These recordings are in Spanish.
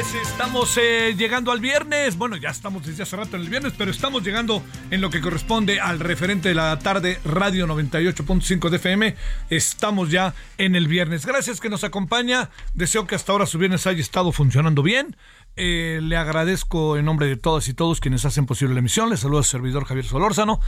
Estamos eh, llegando al viernes. Bueno, ya estamos desde hace rato en el viernes, pero estamos llegando en lo que corresponde al referente de la tarde, Radio 98.5 de FM. Estamos ya en el viernes. Gracias que nos acompaña. Deseo que hasta ahora su viernes haya estado funcionando bien. Eh, le agradezco en nombre de todas y todos quienes hacen posible la emisión. Le saluda su servidor Javier Solórzano.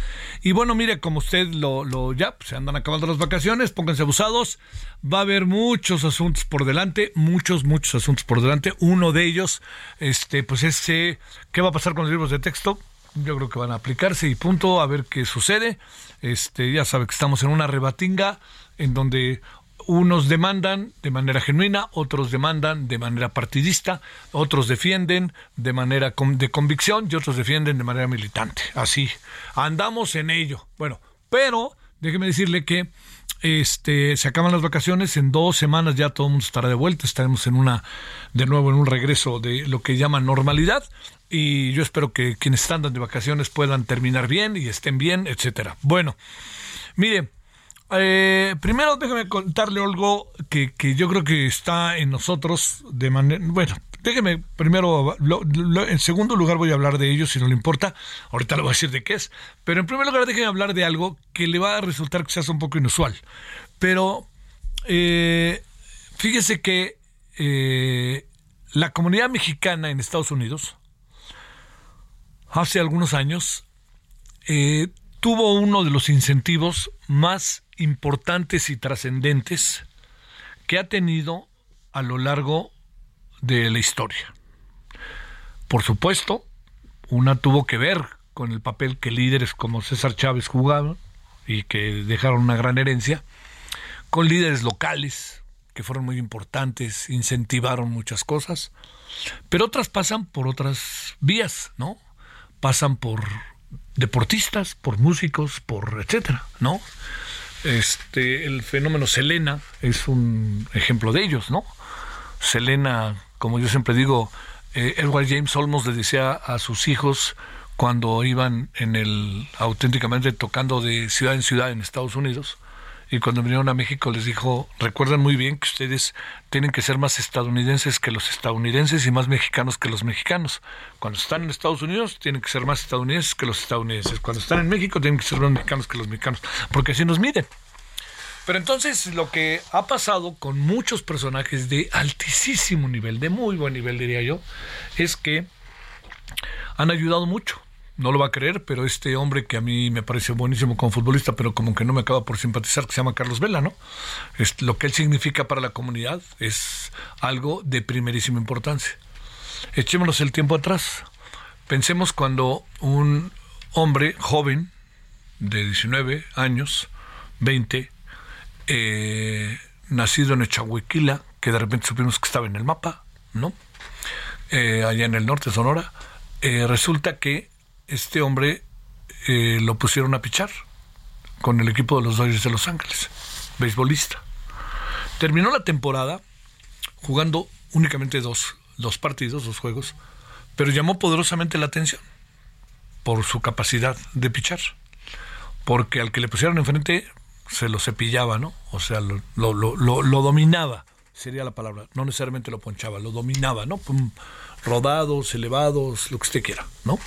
Y bueno, mire, como usted lo, ya se andan acabando las vacaciones, pónganse abusados. Va a haber muchos asuntos por delante, muchos, muchos asuntos por delante. Uno de ellos, este, pues es eh, qué va a pasar con los libros de texto. Yo creo que van a aplicarse y punto, a ver qué sucede. Este, ya sabe que estamos en una rebatinga en donde unos demandan de manera genuina, otros demandan de manera partidista, otros defienden de manera de convicción y otros defienden de manera militante. Así, andamos en ello. Bueno, pero déjeme decirle que este se acaban las vacaciones, en dos semanas ya todo el mundo estará de vuelta, estaremos en una, de nuevo en un regreso de lo que llaman normalidad. Y yo espero que quienes están de vacaciones puedan terminar bien y estén bien, etcétera. Bueno, mire, eh, primero déjeme contarle algo que, que yo creo que está en nosotros de manera... Bueno, déjeme primero, en segundo lugar voy a hablar de ello si no le importa, ahorita le voy a decir de qué es, pero en primer lugar déjeme hablar de algo que le va a resultar quizás un poco inusual, pero eh, fíjese que eh, la comunidad mexicana en Estados Unidos hace algunos años tuvo uno de los incentivos más importantes y trascendentes que ha tenido a lo largo de la historia. Por supuesto, una tuvo que ver con el papel que líderes como César Chávez jugaban y que dejaron una gran herencia, con líderes locales que fueron muy importantes, incentivaron muchas cosas, pero otras pasan por otras vías, ¿no? Pasan por deportistas, por músicos, por etcétera, ¿no? Este, el fenómeno Selena es un ejemplo de ellos, ¿no? Selena, como yo siempre digo, eh, Edward James Olmos le decía a sus hijos cuando iban en el auténticamente tocando de ciudad en ciudad en Estados Unidos y cuando vinieron a México les dijo, recuerden muy bien que ustedes tienen que ser más estadounidenses que los estadounidenses y más mexicanos que los mexicanos. Cuando están en Estados Unidos tienen que ser más estadounidenses que los estadounidenses. Cuando están en México tienen que ser más mexicanos que los mexicanos, porque así nos miden. Pero entonces lo que ha pasado con muchos personajes de altísimo nivel, de muy buen nivel diría yo, es que han ayudado mucho. No lo va a creer, pero este hombre que a mí me parece buenísimo como futbolista, pero como que no me acaba por simpatizar, que se llama Carlos Vela, ¿no? Es, lo que él significa para la comunidad es algo de primerísima importancia. Echémonos el tiempo atrás. Pensemos cuando un hombre joven de 19 años, 20, eh, nacido en Echahuequila, que de repente supimos que estaba en el mapa, ¿no? Eh, allá en el norte Sonora. Eh, resulta que este hombre eh, lo pusieron a pichar con el equipo de los Dodgers de Los Ángeles, beisbolista. Terminó la temporada jugando únicamente dos, dos partidos, dos juegos, pero llamó poderosamente la atención por su capacidad de pichar. Porque al que le pusieron enfrente se lo cepillaba, ¿no? O sea, lo, lo, lo, dominaba, sería la palabra. No necesariamente lo ponchaba, lo dominaba, ¿no? rodados, elevados, lo que usted quiera, ¿no?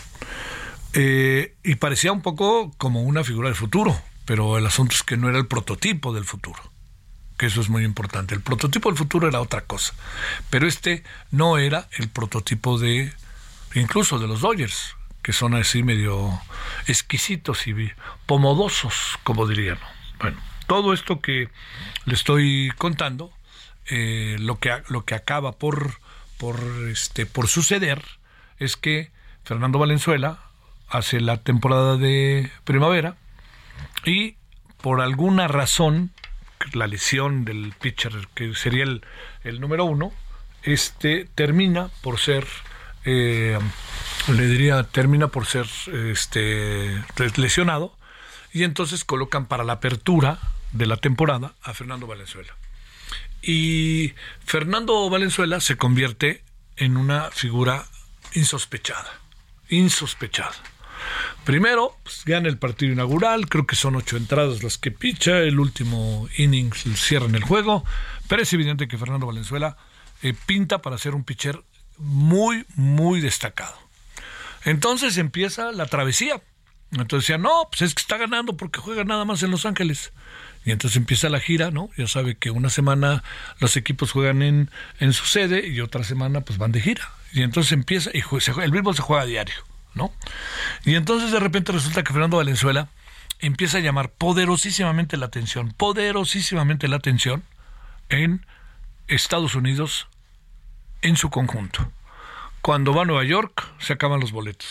Eh, y parecía un poco como una figura del futuro, pero el asunto es que no era el prototipo del futuro, que eso es muy importante. El prototipo del futuro era otra cosa, pero este no era el prototipo de, incluso de los Dodgers, que son así medio exquisitos y pomodosos, como dirían. Bueno, todo esto que le estoy contando, eh, lo, que, lo que acaba por, por, este, por suceder es que Fernando Valenzuela hace la temporada de primavera y por alguna razón, la lesión del pitcher, que sería el, el número uno, este termina por ser, eh, le diría, termina por ser este, lesionado y entonces colocan para la apertura de la temporada a Fernando Valenzuela. Y Fernando Valenzuela se convierte en una figura insospechada, insospechada. Primero, pues, gana el partido inaugural, creo que son ocho entradas las que picha, el último inning cierra en el juego, pero es evidente que Fernando Valenzuela eh, pinta para ser un pitcher muy, muy destacado. Entonces empieza la travesía, entonces decía, no, pues es que está ganando porque juega nada más en Los Ángeles. Y entonces empieza la gira, ¿no? Ya sabe que una semana los equipos juegan en, en su sede y otra semana pues van de gira. Y entonces empieza, y el béisbol se juega a diario, Y entonces de repente resulta que Fernando Valenzuela empieza a llamar poderosísimamente la atención, poderosísimamente la atención en Estados Unidos en su conjunto. Cuando va a Nueva York se acaban los boletos.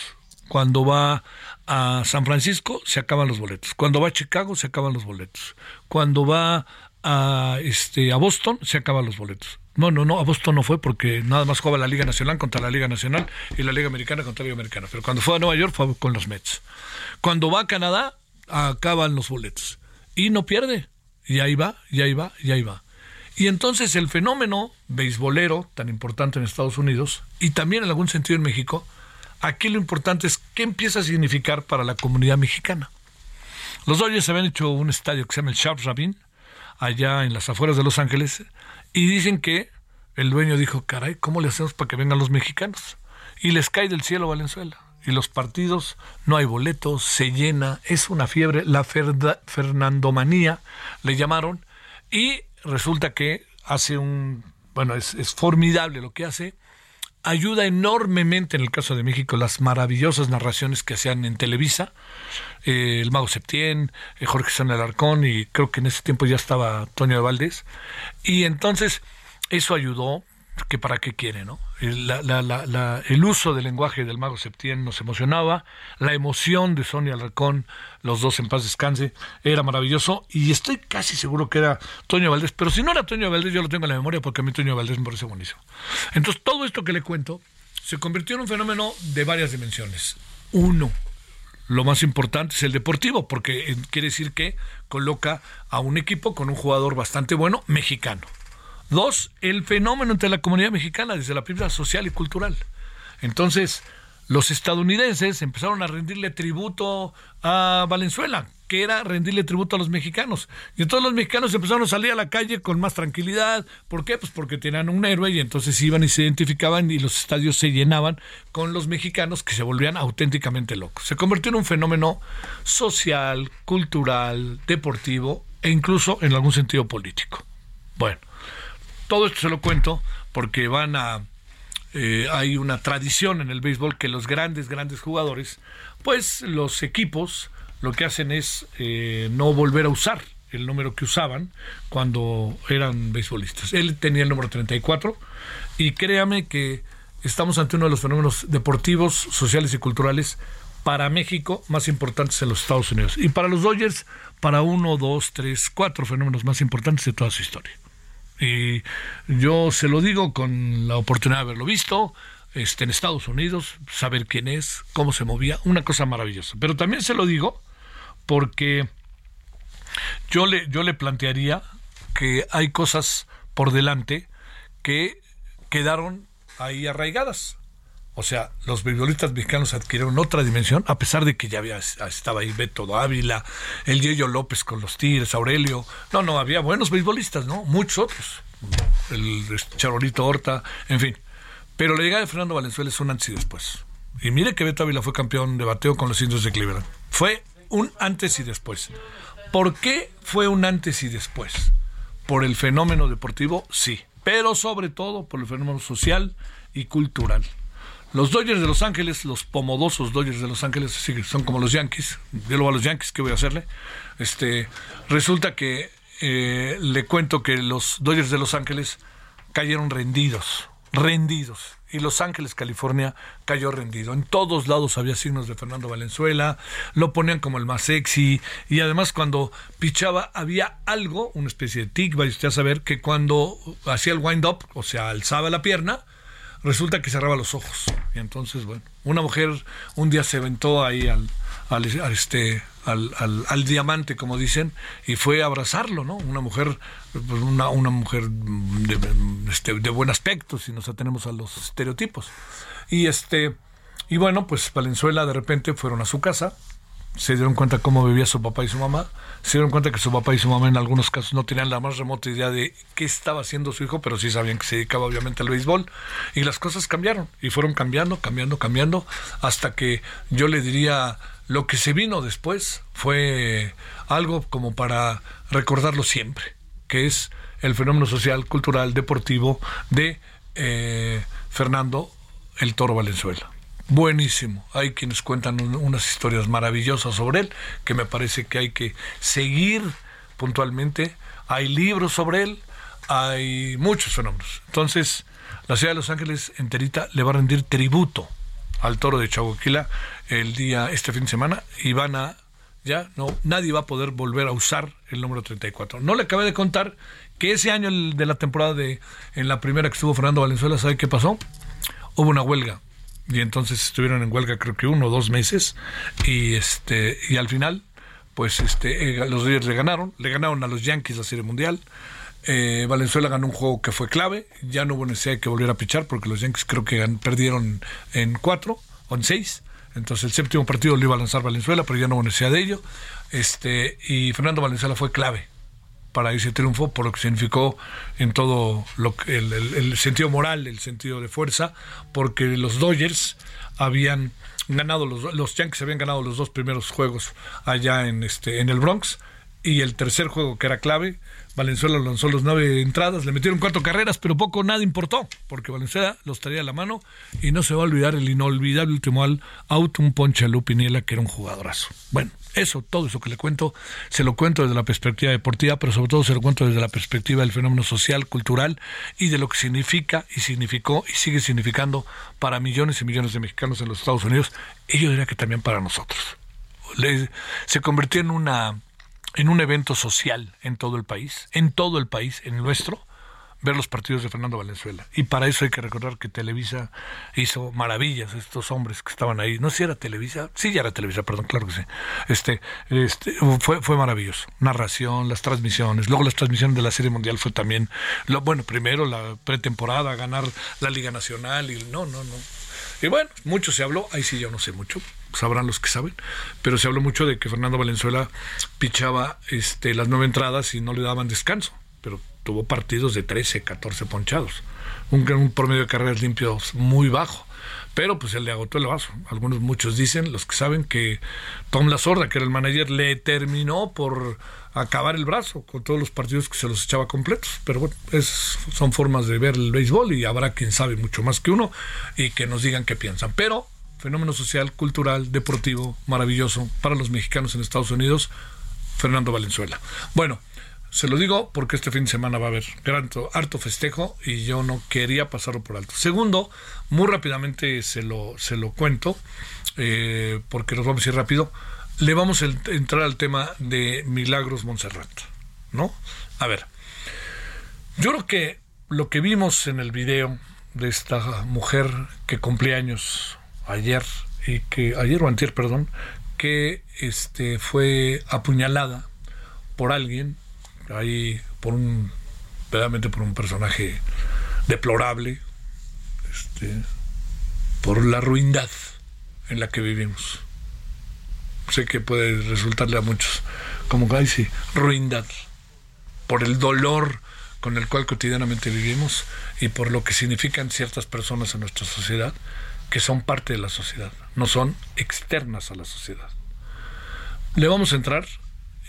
Cuando va a San Francisco se acaban los boletos. Cuando va a Chicago se acaban los boletos. Cuando va a este a Boston se acaban los boletos. No, no, no, a Boston no fue porque nada más jugaba la Liga Nacional contra la Liga Nacional y la Liga Americana contra la Liga Americana. Pero cuando fue a Nueva York fue con los Mets. Cuando va a Canadá acaban los boletos. Y no pierde. Y ahí va, y ahí va, y ahí va. Y entonces el fenómeno beisbolero tan importante en Estados Unidos y también en algún sentido en México Aquí lo importante es qué empieza a significar para la comunidad mexicana. Los Dodgers habían hecho un estadio que se llama el Sharp Rabin, allá en las afueras de Los Ángeles, y dicen que el dueño dijo, caray, ¿cómo le hacemos para que vengan los mexicanos? Y les cae del cielo Valenzuela. Y los partidos, no hay boletos, se llena, es una fiebre, la Fernandomanía le llamaron, y resulta que hace un, bueno, es, es formidable lo que hace, ayuda enormemente en el caso de México las maravillosas narraciones que hacían en Televisa, eh, el Mago Septién, eh, Jorge San Alarcón y creo que en ese tiempo ya estaba Toño de Valdés. Y entonces eso ayudó que para qué quiere, ¿no? el uso del lenguaje del mago Septién nos emocionaba, la emoción de Sonia Alarcón, los dos en paz descanse, era maravilloso y estoy casi seguro que era Toño Valdés, pero si no era Toño Valdés yo lo tengo en la memoria porque a mí Toño Valdés me parece buenísimo. Entonces todo esto que le cuento se convirtió en un fenómeno de varias dimensiones. Uno, lo más importante es el deportivo, porque eh, quiere decir que coloca a un equipo con un jugador bastante bueno mexicano. Dos, el fenómeno entre la comunidad mexicana desde la primera social y cultural. Entonces, los estadounidenses empezaron a rendirle tributo a Valenzuela, que era rendirle tributo a los mexicanos. Y entonces los mexicanos empezaron a salir a la calle con más tranquilidad. ¿Por qué? Pues porque tenían un héroe y entonces iban y se identificaban y los estadios se llenaban con los mexicanos que se volvían auténticamente locos. Se convirtió en un fenómeno social, cultural, deportivo e incluso en algún sentido político. Bueno, todo esto se lo cuento porque van a... Eh, hay una tradición en el béisbol que los grandes, grandes jugadores, pues los equipos lo que hacen es eh, no volver a usar el número que usaban cuando eran beisbolistas. Él tenía el número 34 y créame que estamos ante uno de los fenómenos deportivos, sociales y culturales para México más importantes en los Estados Unidos. Y para los Dodgers, para uno, dos, tres, cuatro fenómenos más importantes de toda su historia. Y yo se lo digo con la oportunidad de haberlo visto este, en Estados Unidos, saber quién es, cómo se movía, una cosa maravillosa. Pero también se lo digo porque yo le, yo le plantearía que hay cosas por delante que quedaron ahí arraigadas. O sea, los beisbolistas mexicanos adquirieron otra dimensión, a pesar de que ya había, estaba ahí Beto Ávila, el Yello López con los Tigres, Aurelio. No, no, había buenos beisbolistas, ¿no? Muchos otros. El Charolito Horta, en fin. Pero la llegada de Fernando Valenzuela es un antes y después. Y mire que Beto Ávila fue campeón de bateo con los indios de Cleveland. Fue un antes y después. ¿Por qué fue un antes y después? ¿Por el fenómeno deportivo? Sí. Pero sobre todo por el fenómeno social y cultural. Los Dodgers de Los Ángeles, los pomodosos Dodgers de Los Ángeles, son como los Yankees. Yo lo a los Yankees, ¿qué voy a hacerle? Este, resulta que eh, le cuento que los Dodgers de Los Ángeles cayeron rendidos, rendidos. Y Los Ángeles, California, cayó rendido. En todos lados había signos de Fernando Valenzuela, lo ponían como el más sexy. Y además, cuando pichaba, había algo, una especie de tic, vaya usted a saber, que cuando hacía el wind-up, o sea, alzaba la pierna, resulta que cerraba los ojos. Y entonces, bueno, una mujer un día se aventó ahí al, al, este, al, al, diamante, como dicen, y fue a abrazarlo, ¿no? Una mujer, pues una, una mujer de, este, de buen aspecto, si nos atenemos a los estereotipos. Y este, y bueno, pues Valenzuela de repente fueron a su casa, se dieron cuenta cómo vivía su papá y su mamá, se dieron cuenta que su papá y su mamá en algunos casos no tenían la más remota idea de qué estaba haciendo su hijo, pero sí sabían que se dedicaba obviamente al béisbol y las cosas cambiaron y fueron cambiando, cambiando, cambiando hasta que yo le diría lo que se vino después fue algo como para recordarlo siempre, que es el fenómeno social, cultural, deportivo de eh, Fernando el Toro Valenzuela buenísimo. Hay quienes cuentan unas historias maravillosas sobre él, que me parece que hay que seguir puntualmente. Hay libros sobre él, hay muchos fenómenos. Entonces, la ciudad de Los Ángeles enterita le va a rendir tributo al toro de Chaguaquila el día, este fin de semana, y van a, ya, no, nadie va a poder volver a usar el número 34. No le acabé de contar que ese año de la temporada de, en la primera que estuvo Fernando Valenzuela, ¿sabe qué pasó? Hubo una huelga y entonces estuvieron en huelga creo que uno o dos meses y este y al final pues este eh, los Dodgers le ganaron le ganaron a los Yankees la Serie Mundial eh, Valenzuela ganó un juego que fue clave ya no hubo necesidad de que volviera a pichar porque los Yankees creo que perdieron en cuatro o en seis entonces el séptimo partido lo iba a lanzar Valenzuela pero ya no hubo necesidad de ello este y Fernando Valenzuela fue clave para ese triunfo, por lo que significó en todo lo que, el, sentido moral, el sentido de fuerza, porque los Dodgers habían ganado, los, los Yankees habían ganado los dos primeros juegos allá en, este, en el Bronx, y el tercer juego que era clave, Valenzuela lanzó los nueve entradas, le metieron cuatro carreras, pero poco nada importó, porque Valenzuela los traía a la mano y no se va a olvidar el inolvidable último out, un ponche Lupiniela, que era un jugadorazo. Bueno, eso, todo eso que le cuento, se lo cuento desde la perspectiva deportiva, pero sobre todo se lo cuento desde la perspectiva del fenómeno social, cultural y de lo que significa y significó y sigue significando para millones y millones de mexicanos en los Estados Unidos y yo diría que también para nosotros. se convirtió en una en un evento social en todo el país, en todo el país, en nuestro, ver los partidos de Fernando Valenzuela. Y para eso hay que recordar que Televisa hizo maravillas, estos hombres que estaban ahí. No sé si era Televisa, sí, ya era Televisa, perdón, claro que sí. Este, este, fue, fue maravilloso. Narración, las transmisiones, luego las transmisiones de la Serie Mundial fue también, lo, bueno, primero la pretemporada, ganar la Liga Nacional y no, no, no. Y bueno, mucho se habló, ahí sí yo no sé mucho, sabrán los que saben, pero se habló mucho de que Fernando Valenzuela pichaba este, las nueve entradas y no le daban descanso, pero tuvo partidos de 13, 14 ponchados, un, un promedio de carreras limpios muy bajo pero pues él le agotó el vaso. Algunos, muchos dicen, los que saben, que Tom La Sorda, que era el manager, le terminó por acabar el brazo con todos los partidos que se los echaba completos. Pero bueno, es, son formas de ver el béisbol y habrá quien sabe mucho más que uno y que nos digan qué piensan. Pero fenómeno social, cultural, deportivo, maravilloso para los mexicanos en Estados Unidos, Fernando Valenzuela. Bueno, se lo digo porque este fin de semana va a haber gran, harto festejo y yo no quería pasarlo por alto. Segundo, muy rápidamente se lo, se lo cuento, eh, porque nos vamos a ir rápido. Le vamos a entrar al tema de Milagros Montserrat, ¿no? A ver, Yo creo que lo que vimos en el video de esta mujer que cumplía años ayer y que ayer o antier, perdón, que este fue apuñalada por alguien ahí por un verdaderamente por un personaje deplorable este, por la ruindad en la que vivimos sé que puede resultarle a muchos como que sí ruindad por el dolor con el cual cotidianamente vivimos y por lo que significan ciertas personas en nuestra sociedad que son parte de la sociedad, no son externas a la sociedad. Le vamos a entrar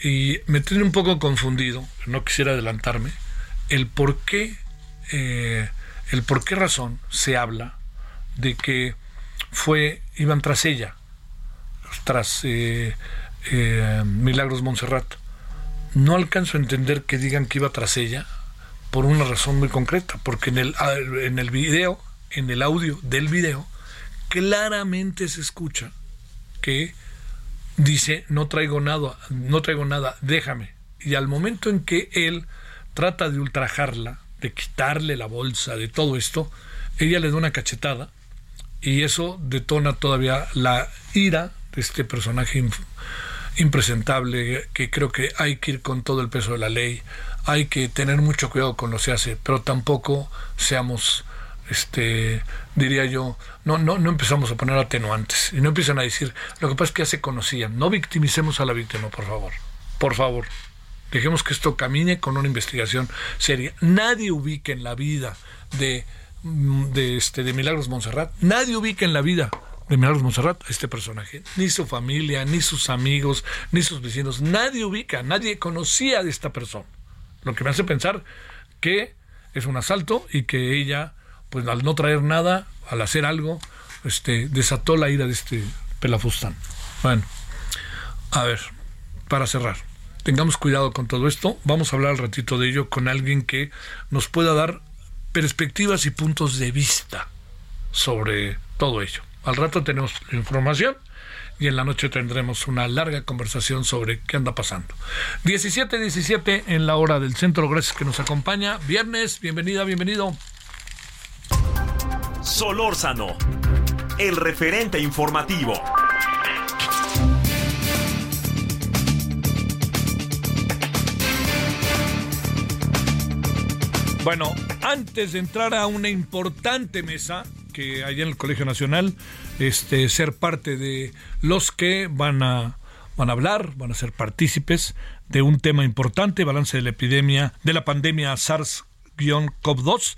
y me tiene un poco confundido, no quisiera adelantarme, el por qué, eh, el por qué razón se habla de que fue, iban tras ella, tras eh, eh, Milagros Montserrat. No alcanzo a entender que digan que iba tras ella por una razón muy concreta, porque en el, en el video, en el audio del video, claramente se escucha que dice no traigo nada, no traigo nada, déjame. Y al momento en que él trata de ultrajarla, de quitarle la bolsa, de todo esto, ella le da una cachetada y eso detona todavía la ira de este personaje impresentable que creo que hay que ir con todo el peso de la ley, hay que tener mucho cuidado con lo que se hace, pero tampoco seamos este diría yo, no, no, no empezamos a poner atenuantes y no empiezan a decir, lo que pasa es que ya se conocían, no victimicemos a la víctima, por favor, por favor. Dejemos que esto camine con una investigación seria. Nadie ubique en la vida de, de, este, de Milagros Montserrat, nadie ubica en la vida de Milagros Montserrat a este personaje. Ni su familia, ni sus amigos, ni sus vecinos. Nadie ubica, nadie conocía de esta persona. Lo que me hace pensar que es un asalto y que ella pues al no traer nada, al hacer algo, este, desató la ira de este pelafustán. Bueno, a ver, para cerrar, tengamos cuidado con todo esto. Vamos a hablar al ratito de ello con alguien que nos pueda dar perspectivas y puntos de vista sobre todo ello. Al rato tenemos información y en la noche tendremos una larga conversación sobre qué anda pasando. 17, 17 en la hora del centro. Gracias que nos acompaña. Viernes, bienvenida, bienvenido. Solórzano, el referente informativo. Bueno, antes de entrar a una importante mesa que hay en el Colegio Nacional, este, ser parte de los que van a, van a hablar, van a ser partícipes de un tema importante, balance de la epidemia, de la pandemia SARS-CoV-2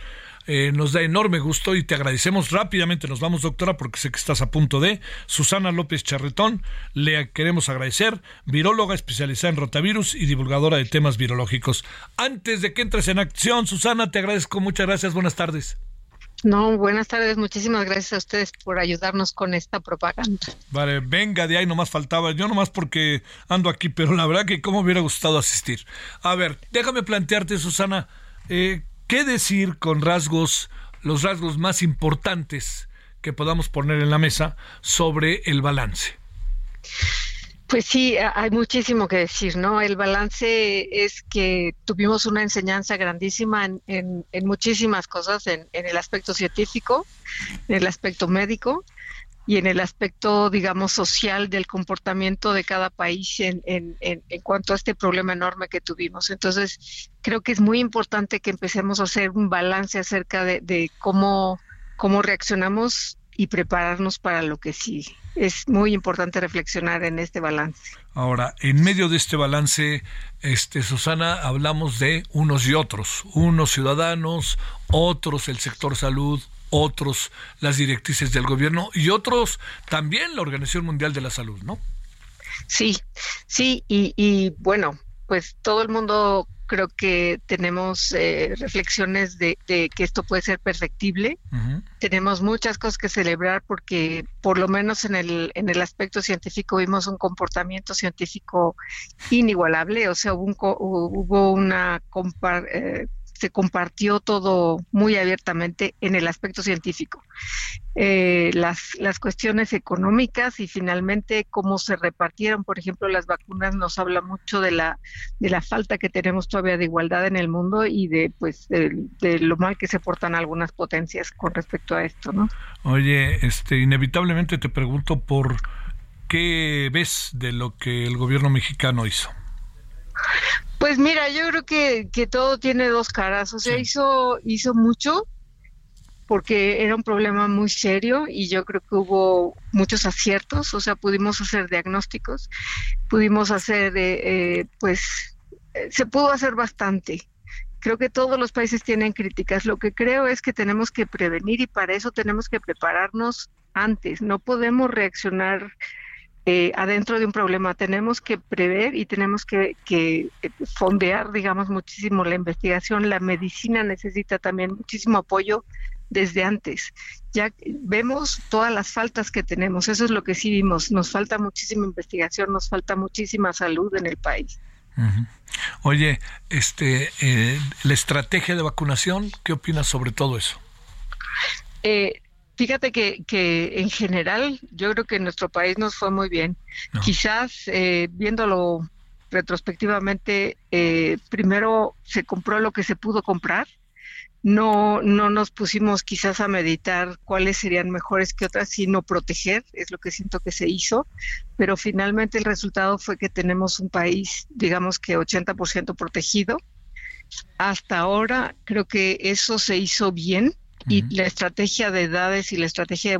eh, nos da enorme gusto y te agradecemos rápidamente. Nos vamos, doctora, porque sé que estás a punto de. Susana López Charretón, le queremos agradecer, viróloga especializada en rotavirus y divulgadora de temas virológicos. Antes de que entres en acción, Susana, te agradezco. Muchas gracias. Buenas tardes. No, buenas tardes. Muchísimas gracias a ustedes por ayudarnos con esta propaganda. Vale, venga, de ahí nomás faltaba. Yo nomás porque ando aquí, pero la verdad que cómo hubiera gustado asistir. A ver, déjame plantearte, Susana, eh, ¿Qué decir con rasgos, los rasgos más importantes que podamos poner en la mesa sobre el balance? Pues sí, hay muchísimo que decir, ¿no? El balance es que tuvimos una enseñanza grandísima en, muchísimas cosas, en, el aspecto científico, en el aspecto médico, y en el aspecto, digamos, social del comportamiento de cada país en, en, en, cuanto a este problema enorme que tuvimos. Entonces, creo que es muy importante que empecemos a hacer un balance acerca de, de cómo, cómo reaccionamos y prepararnos para lo que sí. Es muy importante reflexionar en este balance. Ahora, en medio de este balance, este Susana, hablamos de unos y otros, unos ciudadanos, otros el sector salud, otros las directrices del gobierno y otros también la Organización Mundial de la Salud, ¿no? Sí, sí, y, y bueno, pues todo el mundo creo que tenemos eh, reflexiones de, que esto puede ser perfectible. Tenemos muchas cosas que celebrar porque por lo menos en el, en el aspecto científico vimos un comportamiento científico inigualable, o sea, hubo, hubo una compar, eh, se compartió todo muy abiertamente en el aspecto científico. Eh, las, las cuestiones económicas y finalmente cómo se repartieron, por ejemplo, las vacunas nos habla mucho de la, de la falta que tenemos todavía de igualdad en el mundo y de, pues, de, lo mal que se portan algunas potencias con respecto a esto, ¿no? Oye, este, inevitablemente te pregunto por qué ves de lo que el gobierno mexicano hizo. Pues mira, yo creo que, que todo tiene dos caras. O sea, hizo, hizo mucho porque era un problema muy serio y yo creo que hubo muchos aciertos. O sea, pudimos hacer diagnósticos, pudimos hacer, eh, eh, pues, eh, se pudo hacer bastante. Creo que todos los países tienen críticas. Lo que creo es que tenemos que prevenir y para eso tenemos que prepararnos antes. No podemos reaccionar eh, adentro de un problema. Tenemos que prever y tenemos que, que, eh, fondear, digamos, muchísimo la investigación. La medicina necesita también muchísimo apoyo desde antes. Ya vemos todas las faltas que tenemos, eso es lo que sí vimos. Nos falta muchísima investigación, nos falta muchísima salud en el país. Oye, este, eh, la estrategia de vacunación, ¿qué opinas sobre todo eso? Eh, Fíjate que, que en general yo creo que en nuestro país nos fue muy bien. Quizás eh, viéndolo retrospectivamente, eh, primero se compró lo que se pudo comprar. No, no nos pusimos quizás a meditar cuáles serían mejores que otras, sino proteger, es lo que siento que se hizo, pero finalmente el resultado fue que tenemos un país, digamos que 80% protegido. Hasta ahora creo que eso se hizo bien, y la estrategia de edades y la estrategia de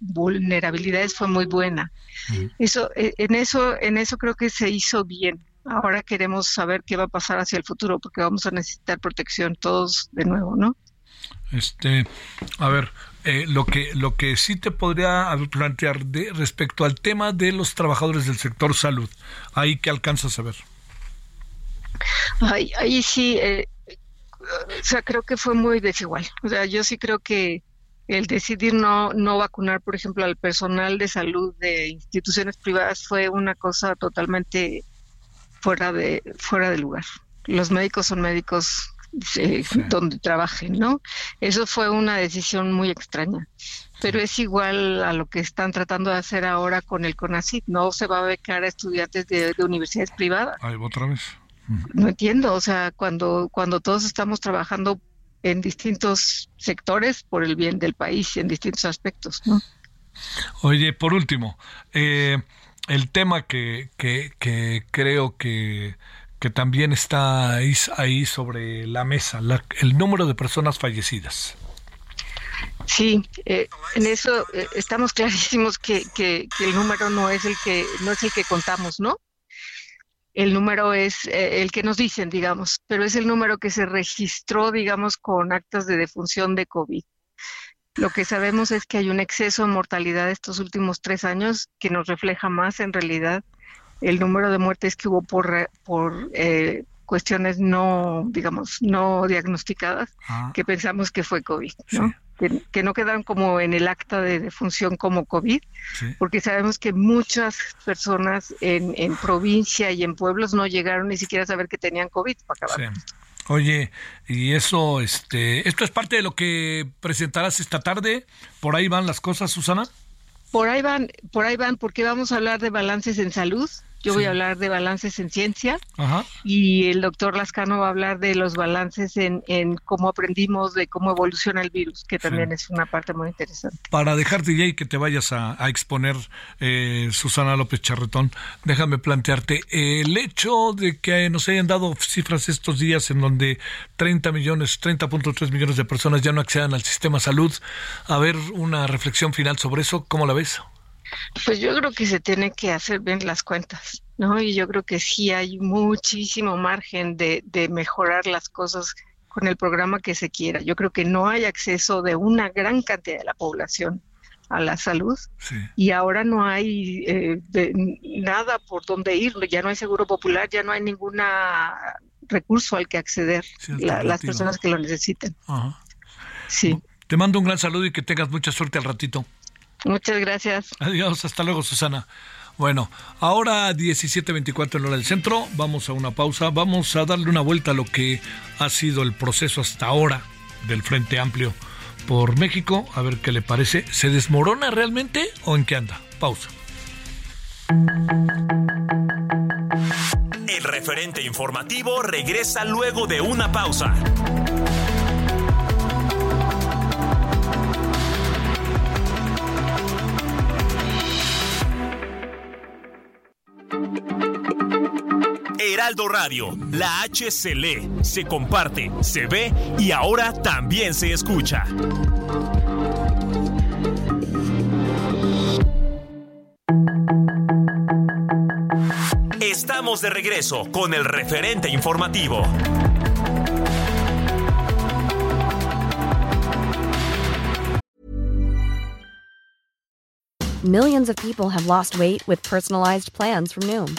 vulnerabilidades fue muy buena. Eso, e, en eso, en eso creo que se hizo bien. Ahora queremos saber qué va a pasar hacia el futuro, porque vamos a necesitar protección todos de nuevo, ¿no? Este, a ver, eh, lo que lo que sí te podría plantear de respecto al tema de los trabajadores del sector salud, ahí que alcanzas a ver. Ahí, ahí sí, eh, o sea, creo que fue muy desigual. O sea, yo sí creo que el decidir no, no vacunar, por ejemplo, al personal de salud de instituciones privadas fue una cosa totalmente fuera de, fuera de lugar. Los médicos son médicos eh, donde trabajen, ¿no? Eso fue una decisión muy extraña. Pero es igual a lo que están tratando de hacer ahora con el CONACYT. No se va a becar a estudiantes de, de universidades privadas. Ahí otra vez. No entiendo, o sea, cuando, cuando todos estamos trabajando en distintos sectores por el bien del país y en distintos aspectos, ¿no? Oye, por último, eh, el tema que, que, que creo que, que, también está ahí, sobre la mesa, el número de personas fallecidas. Sí, eh, en eso eh, estamos clarísimos que, que, que, el número no es el que no es el que contamos, ¿no? El número es eh, el que nos dicen, digamos, pero es el número que se registró, digamos, con actas de defunción de COVID. Lo que sabemos es que hay un exceso de mortalidad estos últimos tres años que nos refleja más en realidad el número de muertes que hubo por, por eh, cuestiones no, digamos, no diagnosticadas, ah. que pensamos que fue COVID, ¿no? Que, no quedaron como en el acta de defunción como COVID, porque sabemos que muchas personas en, en, provincia y en pueblos no llegaron ni siquiera a saber que tenían COVID para acabar. Oye, y eso, este, esto es parte de lo que presentarás esta tarde. ¿Por ahí van las cosas, Susana? Por ahí van, por ahí van, porque vamos a hablar de balances en salud, yo voy a hablar de balances en ciencia y el doctor Lascano va a hablar de los balances en, en cómo aprendimos, de cómo evoluciona el virus, que también es una parte muy interesante. Para dejarte ya y que te vayas a, exponer, eh, Susana López Charretón, déjame plantearte el hecho de que nos hayan dado cifras estos días en donde 30 millones, 30.3 millones de personas ya no accedan al sistema salud. A ver, una reflexión final sobre eso, ¿cómo la ves? Pues yo creo que se tiene que hacer bien las cuentas, ¿no? Y yo creo que sí hay muchísimo margen de, de mejorar las cosas con el programa que se quiera. Yo creo que no hay acceso de una gran cantidad de la población a la salud y ahora no hay eh, nada por donde ir, ya no hay seguro popular, ya no hay ningún recurso al que acceder las personas que lo necesiten. Sí. Te mando un gran saludo y que tengas mucha suerte al ratito. Muchas gracias. Adiós, hasta luego, Susana. Bueno, ahora 17.24 en hora del centro, vamos a una pausa, vamos a darle una vuelta a lo que ha sido el proceso hasta ahora del Frente Amplio por México, a ver qué le parece. ¿Se desmorona realmente o en qué anda? Pausa. El referente informativo regresa luego de una pausa. Heraldo Radio, la H se lee, se comparte, se ve y ahora también se escucha. Estamos de regreso con el referente informativo. Millions of people have lost weight with personalized plans from Noom,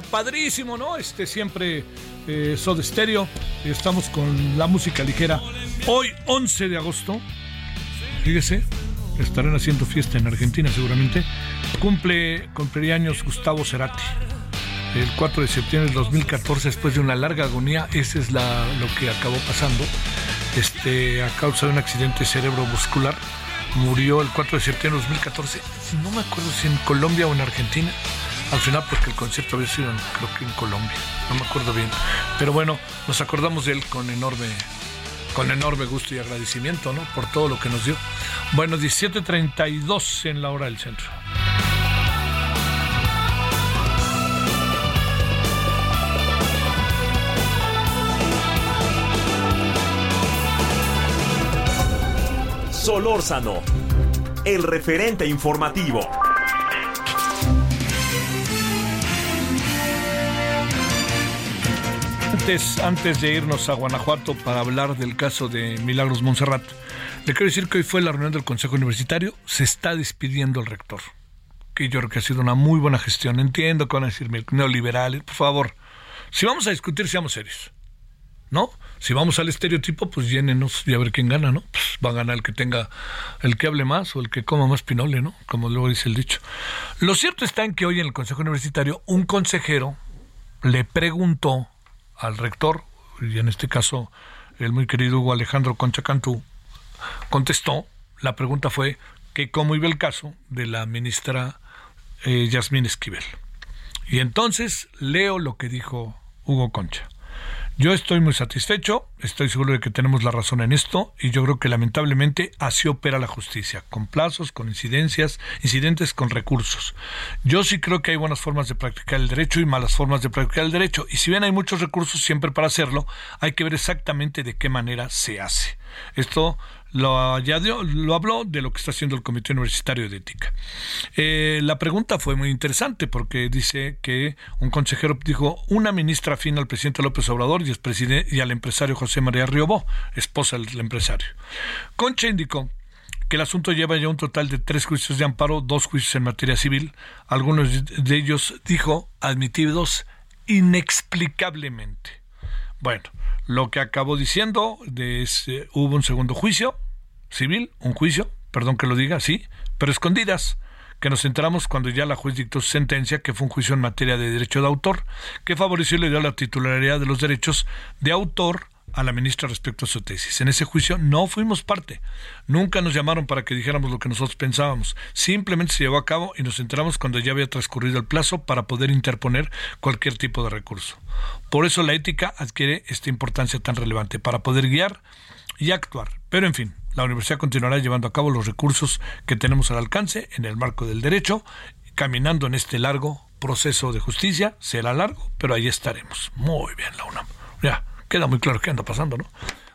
Padrísimo, ¿no? Este siempre eh, Soda Stereo. Estamos con la música ligera. Hoy, 11 de agosto, fíjese, estarán haciendo fiesta en Argentina seguramente. Cumple, cumpliría años Gustavo Cerati. El 4 de septiembre del 2014, después de una larga agonía, ese es lo que acabó pasando. Este, a causa de un accidente cerebrovascular, murió el 4 de septiembre del 2014. No me acuerdo si en Colombia o en Argentina. Al final, porque el concierto había sido, en- creo que en Colombia, no me acuerdo bien. Pero bueno, nos acordamos de él con enorme, con enorme gusto y agradecimiento, ¿no? Por todo lo que nos dio. Bueno, 17.32 en la hora del centro. Solórzano, el referente informativo. Antes, antes de irnos a Guanajuato para hablar del caso de Milagros Montserrat, le quiero decir que hoy fue la reunión del Consejo Universitario, se está despidiendo el rector, que yo creo que ha sido una muy buena gestión. Entiendo que van a decirme neoliberales, por favor, si vamos a discutir, seamos serios. ¿No? Si vamos al estereotipo, pues llénenos y a ver quién gana, ¿no? Pues va a ganar el que tenga, el que hable más o el que coma más pinole, ¿no? Como luego dice el dicho. Lo cierto está en que hoy en el Consejo Universitario un consejero le preguntó al rector, y en este caso el muy querido Hugo Alejandro Concha Cantú, contestó, la pregunta fue que cómo iba el caso de la ministra eh, Yasmín Esquivel. Y entonces leo lo que dijo Hugo Concha. Yo estoy muy satisfecho, estoy seguro de que tenemos la razón en esto y yo creo que lamentablemente así opera la justicia, con plazos, con incidencias, incidentes con recursos. Yo sí creo que hay buenas formas de practicar el derecho y malas formas de practicar el derecho y si bien hay muchos recursos siempre para hacerlo, hay que ver exactamente de qué manera se hace. Esto lo, lo habló de lo que está haciendo el Comité Universitario de Ética. Eh, la pregunta fue muy interesante porque dice que un consejero dijo una ministra afín al presidente López Obrador y, y al empresario José María Riobó, esposa del empresario. Concha indicó que el asunto lleva ya un total de tres juicios de amparo, dos juicios en materia civil, algunos de ellos, dijo, admitidos inexplicablemente. Bueno, lo que acabó diciendo es, hubo un segundo juicio civil, un juicio, perdón que lo diga, sí, pero escondidas, que nos enteramos cuando ya la juez dictó su sentencia, que fue un juicio en materia de derecho de autor, que favoreció y le dio la titularidad de los derechos de autor a la ministra respecto a su tesis. En ese juicio no fuimos parte. Nunca nos llamaron para que dijéramos lo que nosotros pensábamos. Simplemente se llevó a cabo y nos enteramos cuando ya había transcurrido el plazo para poder interponer cualquier tipo de recurso. Por eso la ética adquiere esta importancia tan relevante, para poder guiar y actuar. Pero en fin, la universidad continuará llevando a cabo los recursos que tenemos al alcance en el marco del derecho, caminando en este largo proceso de justicia. Será largo, pero ahí estaremos. Muy bien, la UNAM. Ya, queda muy claro qué anda pasando, ¿no?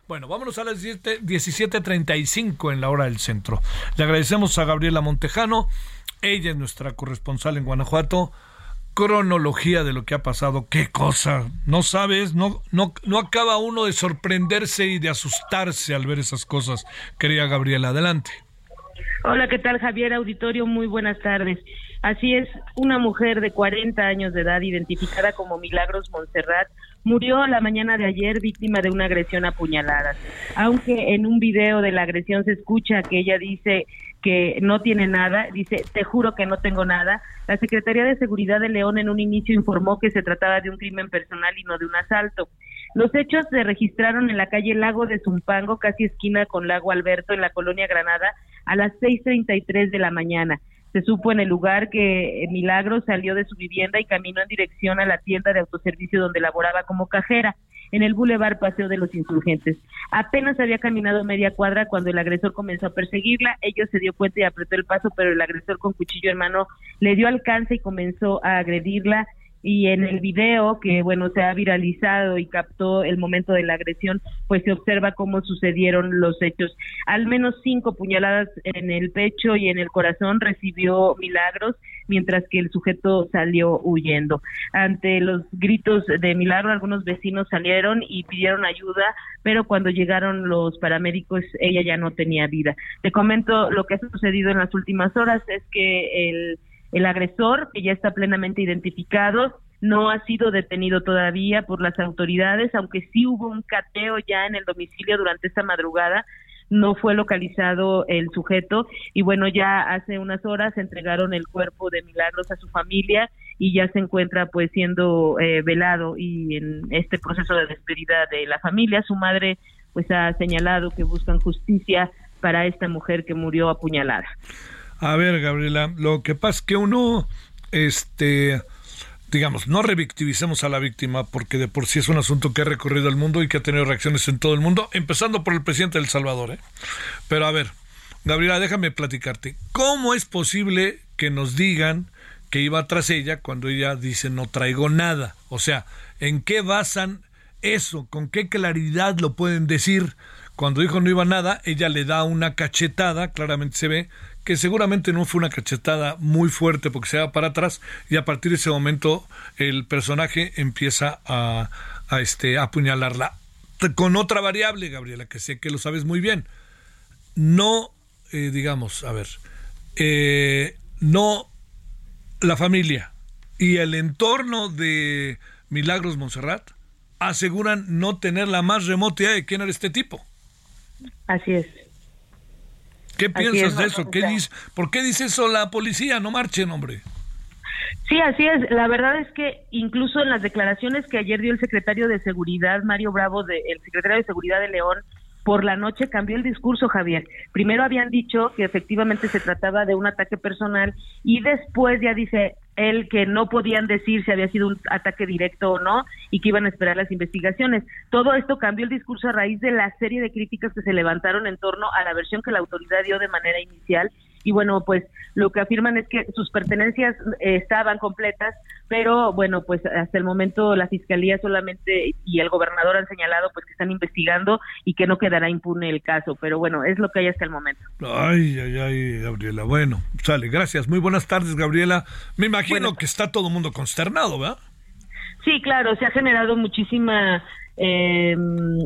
Bueno, vámonos a las 17 17.35 en la hora del centro. Le agradecemos a Gabriela Montejano. Ella es nuestra corresponsal en Guanajuato cronología de lo que ha pasado. Qué cosa. No sabes, no, no, no acaba uno de sorprenderse y de asustarse al ver esas cosas. Quería Gabriela, adelante. Hola, ¿qué tal Javier Auditorio? Muy buenas tardes. Así es, una mujer de 40 años de edad, identificada como Milagros Montserrat, murió la mañana de ayer víctima de una agresión a puñaladas. Aunque en un video de la agresión se escucha que ella dice que no tiene nada, dice, te juro que no tengo nada. La Secretaría de Seguridad de León en un inicio informó que se trataba de un crimen personal y no de un asalto. Los hechos se registraron en la calle Lago de Zumpango, casi esquina con Lago Alberto, en la colonia Granada, a las 6.33 de la mañana. Se supo en el lugar que eh, Milagro salió de su vivienda y caminó en dirección a la tienda de autoservicio donde laboraba como cajera, en el Boulevard Paseo de los Insurgentes. Apenas había caminado media cuadra cuando el agresor comenzó a perseguirla. Ella se dio cuenta y apretó el paso, pero el agresor con cuchillo en mano le dio alcance y comenzó a agredirla y en el video que bueno se ha viralizado y captó el momento de la agresión pues se observa cómo sucedieron los hechos. Al menos cinco puñaladas en el pecho y en el corazón recibió Milagros mientras que el sujeto salió huyendo. Ante los gritos de Milagro algunos vecinos salieron y pidieron ayuda pero cuando llegaron los paramédicos ella ya no tenía vida. Te comento lo que ha sucedido en las últimas horas es que el el agresor, que ya está plenamente identificado, no ha sido detenido todavía por las autoridades, aunque sí hubo un cateo ya en el domicilio durante esta madrugada. No fue localizado el sujeto y bueno, ya hace unas horas entregaron el cuerpo de Milagros a su familia y ya se encuentra pues siendo eh, velado y en este proceso de despedida de la familia. Su madre pues ha señalado que buscan justicia para esta mujer que murió apuñalada. A ver, Gabriela, lo que pasa es que uno, este, digamos, no revictimicemos a la víctima porque de por sí es un asunto que ha recorrido el mundo y que ha tenido reacciones en todo el mundo, empezando por el presidente del Salvador. ¿eh? Pero a ver, Gabriela, déjame platicarte. ¿Cómo es posible que nos digan que iba tras ella cuando ella dice no traigo nada? O sea, ¿en qué basan eso? ¿Con qué claridad lo pueden decir? Cuando dijo no iba nada, ella le da una cachetada, claramente se ve, que seguramente no fue una cachetada muy fuerte porque se va para atrás y a partir de ese momento el personaje empieza a, este, a apuñalarla. Con otra variable, Gabriela, que sé que lo sabes muy bien. No, eh, digamos, a ver, eh, no la familia y el entorno de Milagros Montserrat aseguran no tener la más remota idea de quién era este tipo. Así es. ¿Qué piensas es, de eso? ¿Qué dice, ¿Por qué dice eso la policía? No marchen, hombre. Sí, así es. La verdad es que incluso en las declaraciones que ayer dio el secretario de Seguridad, Mario Bravo, de, el secretario de Seguridad de León, por la noche cambió el discurso, Javier. Primero habían dicho que efectivamente se trataba de un ataque personal y después ya dice él que no podían decir si había sido un ataque directo o no y que iban a esperar las investigaciones. Todo esto cambió el discurso a raíz de la serie de críticas que se levantaron en torno a la versión que la autoridad dio de manera inicial y bueno, pues lo que afirman es que sus pertenencias eh, estaban completas, pero bueno, pues hasta el momento la fiscalía solamente y el gobernador han señalado pues que están investigando y que no quedará impune el caso, pero bueno, es lo que hay hasta el momento. Ay, ay, ay, Gabriela. Bueno, sale, gracias. Muy buenas tardes, Gabriela. Me imagino que está todo el mundo consternado, ¿verdad? Sí, claro, se ha generado muchísima eh,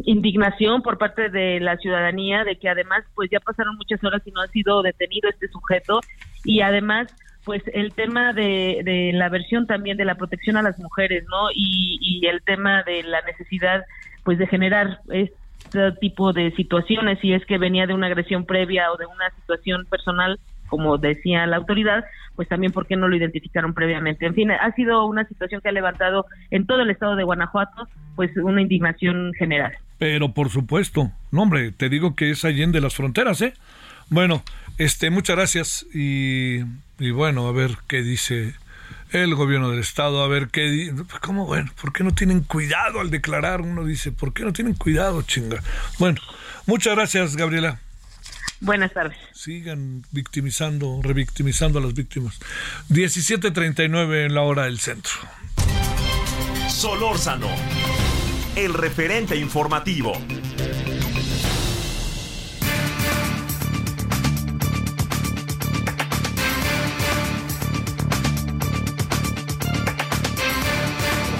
indignación por parte de la ciudadanía de que además pues ya pasaron muchas horas y no ha sido detenido este sujeto y además pues el tema de, de la versión también de la protección a las mujeres, ¿no? Y, y el tema de la necesidad pues de generar este tipo de situaciones si es que venía de una agresión previa o de una situación personal como decía la autoridad, pues también por qué no lo identificaron previamente. En fin, ha sido una situación que ha levantado en todo el estado de Guanajuato, pues una indignación general. Pero por supuesto, no hombre, te digo que es allende las fronteras, ¿eh? Bueno, este, muchas gracias y, y bueno, a ver qué dice el gobierno del estado, a ver qué, cómo, bueno, ¿por qué no tienen cuidado al declarar? Uno dice, ¿por qué no tienen cuidado, chinga? Bueno, muchas gracias, Gabriela. Buenas tardes. Sigan victimizando, revictimizando a las víctimas. 17.39 en la hora del centro. Solórzano, el referente informativo.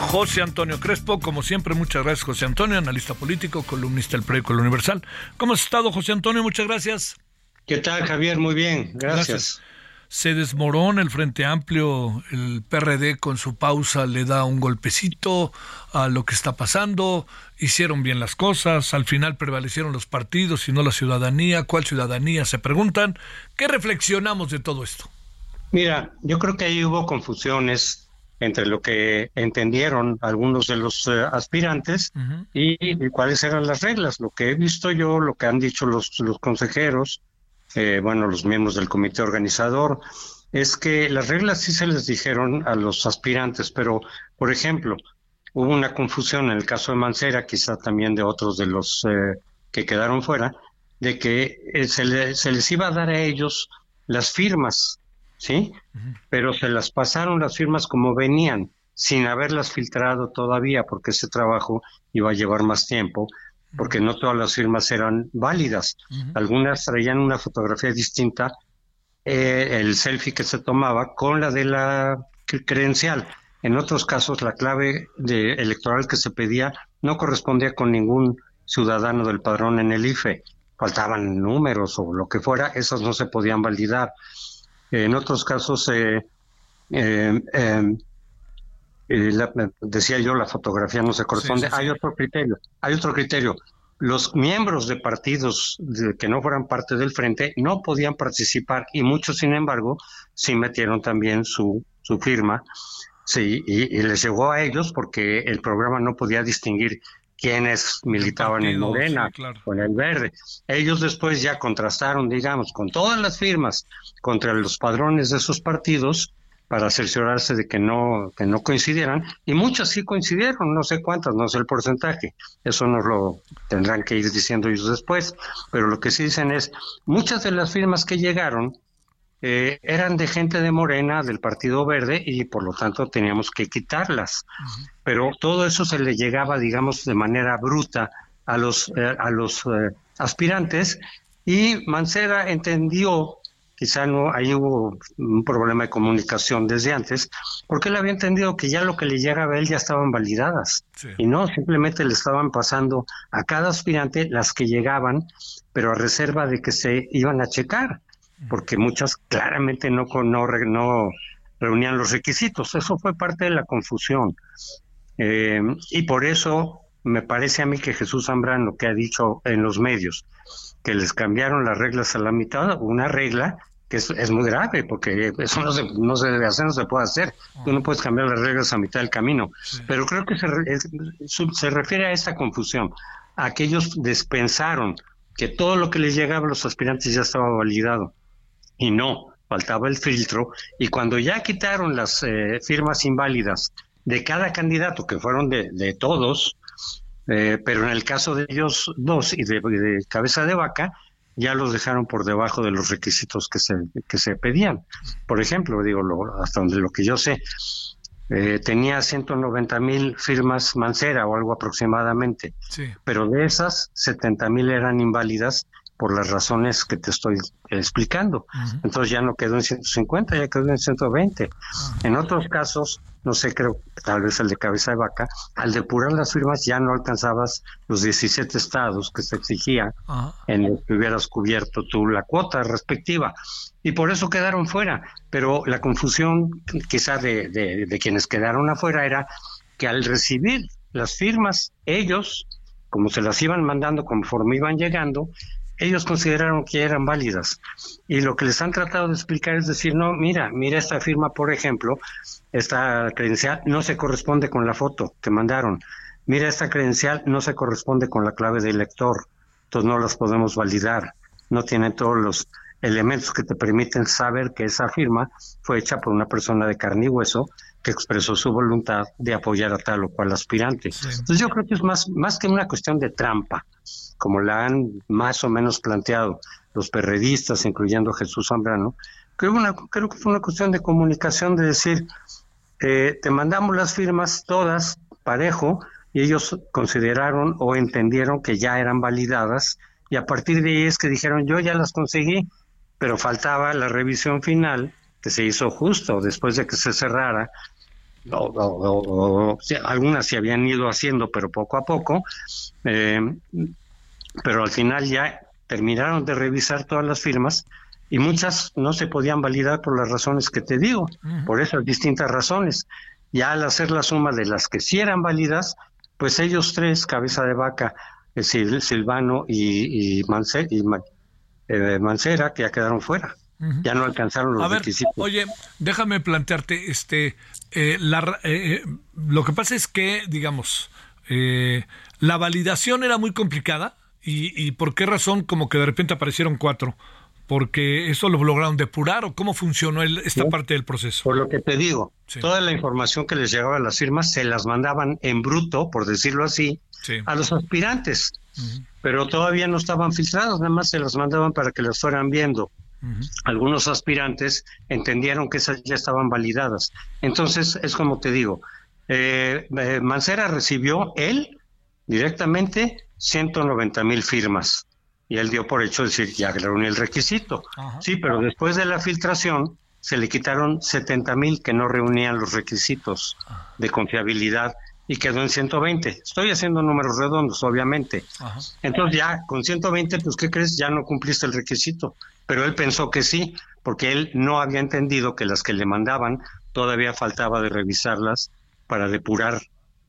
José Antonio Crespo, como siempre, muchas gracias, José Antonio, analista político, columnista del periódico El Universal. ¿Cómo has estado, José Antonio? Muchas gracias. ¿Qué tal, Javier? Muy bien, gracias. Se desmorona el Frente Amplio, el PRD con su pausa le da un golpecito a lo que está pasando, hicieron bien las cosas, al final prevalecieron los partidos y no la ciudadanía. ¿Cuál ciudadanía? Se preguntan. ¿Qué reflexionamos de todo esto? Mira, yo creo que ahí hubo confusiones entre lo que entendieron algunos de los eh, aspirantes y, y cuáles eran las reglas. Lo que he visto yo, lo que han dicho los, los consejeros, eh, bueno, los miembros del comité organizador, es que las reglas sí se les dijeron a los aspirantes, pero, por ejemplo, hubo una confusión en el caso de Mancera, quizá también de otros de los eh, que quedaron fuera, de que eh, se, le- se les iba a dar a ellos las firmas, ¿sí? Pero se las pasaron las firmas como venían, sin haberlas filtrado todavía, porque ese trabajo iba a llevar más tiempo, porque no todas las firmas eran válidas. Algunas traían una fotografía distinta, eh, el selfie que se tomaba con la de la cre- credencial. En otros casos, la clave de electoral que se pedía no correspondía con ningún ciudadano del padrón en el IFE. Faltaban números o lo que fuera, esos no se podían validar. En otros casos, eh, eh, eh, eh, la- decía yo, la fotografía no se corresponde. Sí, sí, sí. Hay otro criterio, hay otro criterio. Los miembros de partidos de- que no fueran parte del frente no podían participar y muchos, sin embargo, sí metieron también su, su firma. Sí, y, y les llegó a ellos porque el programa no podía distinguir quiénes militaban en Morena sí, claro. o en el verde. Ellos después ya contrastaron, digamos, con todas las firmas contra los padrones de esos partidos para cerciorarse de que no que no coincidieran y muchas sí coincidieron, no sé cuántas, no sé el porcentaje, eso nos lo tendrán que ir diciendo ellos después, pero lo que sí dicen es muchas de las firmas que llegaron eh, eran de gente de Morena, del Partido Verde, y por lo tanto teníamos que quitarlas. Pero todo eso se le llegaba, digamos, de manera bruta a los, eh, a los eh, aspirantes, y Mancera entendió, quizá no, ahí hubo un problema de comunicación desde antes, porque él había entendido que ya lo que le llegaba a él ya estaban validadas. Y no, simplemente le estaban pasando a cada aspirante las que llegaban, pero a reserva de que se iban a checar porque muchas claramente no, no, no reunían los requisitos. Eso fue parte de la confusión. Eh, y por eso me parece a mí que Jesús Zambrano, que ha dicho en los medios que les cambiaron las reglas a la mitad, una regla que es, es muy grave, porque eso no se, no se debe hacer, no se puede hacer. Tú no puedes cambiar las reglas a mitad del camino. Pero creo que se, es- se refiere a esa confusión. Aquellos despensaron que todo lo que les llegaba a los aspirantes ya estaba validado y no, faltaba el filtro. Y cuando ya quitaron las eh, firmas inválidas de cada candidato, que fueron de, de todos, eh, pero en el caso de ellos dos y de, de cabeza de vaca, ya los dejaron por debajo de los requisitos que se, que se pedían. Por ejemplo, digo, lo- hasta donde lo que yo sé, eh, tenía 190 mil firmas Mancera o algo aproximadamente, Sí. pero de esas 70 mil eran inválidas por las razones que te estoy explicando. Entonces ya no quedó en 150, ya quedó en 120. En otros casos, no sé, creo tal vez el de cabeza de vaca, al depurar las firmas ya no alcanzabas los 17 estados que se exigía Ajá. en los que hubieras cubierto tú la cuota respectiva. Y por eso quedaron fuera. Pero la confusión quizá de, de- de quienes quedaron afuera era que al recibir las firmas, ellos, como se las iban mandando conforme iban llegando, ellos consideraron que eran válidas. Y lo que les han tratado de explicar es decir, no, mira, mira esta firma, por ejemplo, esta credencial no se corresponde con la foto que mandaron. Mira, esta credencial no se corresponde con la clave del lector, entonces no las podemos validar. No tiene todos los elementos que te permiten saber que esa firma fue hecha por una persona de carne y hueso que expresó su voluntad de apoyar a tal o cual aspirante. Entonces yo creo que es más, más que una cuestión de trampa, como la han más o menos planteado los perredistas, incluyendo Jesús Zambrano, creo, creo que fue una cuestión de comunicación, de decir, eh, te mandamos las firmas todas parejo y ellos consideraron o entendieron que ya eran validadas y a partir de ahí es que dijeron yo ya las conseguí, pero faltaba la revisión final que se hizo justo después de que se cerrara. O- o- algunas se habían ido haciendo, pero poco a poco. eh, pero al final ya terminaron de revisar todas las firmas y muchas no se podían validar por las razones que te digo, por esas distintas razones. Ya al hacer la suma de las que sí eran válidas, pues ellos tres, cabeza de vaca, eh, Sil- Silvano y, eh, Mancera, que ya quedaron fuera. Ya no alcanzaron los A ver, requisitos. oye, déjame plantearte, este, eh, la eh, eh, lo que pasa es que, digamos, eh, la validación era muy complicada y, y por qué razón como que de repente aparecieron cuatro, porque eso lo lograron depurar o cómo funcionó el- esta Sí. parte del proceso. Por lo que te digo, Sí. toda la información que les llegaba a las firmas se las mandaban en bruto, por decirlo así, Sí. a los aspirantes, pero todavía no estaban filtradas, nada más se las mandaban para que las fueran viendo. Algunos aspirantes entendieron que esas ya estaban validadas. Entonces, es como te digo, eh, eh, Mancera recibió él directamente 190 mil firmas y él dio por hecho decir ya reunió el requisito. Sí, pero después de la filtración se le quitaron 70 mil que no reunían los requisitos de confiabilidad y quedó en 120. Estoy haciendo números redondos, obviamente. Ajá. Entonces ya con 120, pues ¿qué crees? Ya no cumpliste el requisito. Pero él pensó que sí, porque él no había entendido que las que le mandaban todavía faltaba de revisarlas para depurar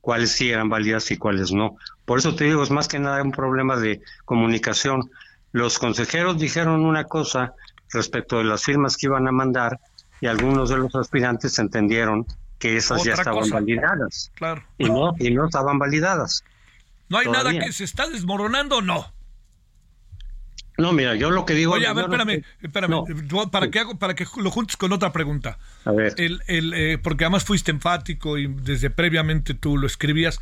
cuáles sí eran válidas y cuáles no. Por eso te digo, es más que nada un problema de comunicación. Los consejeros dijeron una cosa respecto de las firmas que iban a mandar y algunos de los aspirantes entendieron que esas ya estaban cosa. validadas Claro. y no y no estaban validadas. ¿No hay todavía. nada que se está desmoronando? No. No, mira, yo lo que digo Oye, a ver, espérame, espérame. No. ¿Para, que hago, para que lo juntes con otra pregunta. A ver. El, el, eh, porque además fuiste enfático y desde previamente tú lo escribías.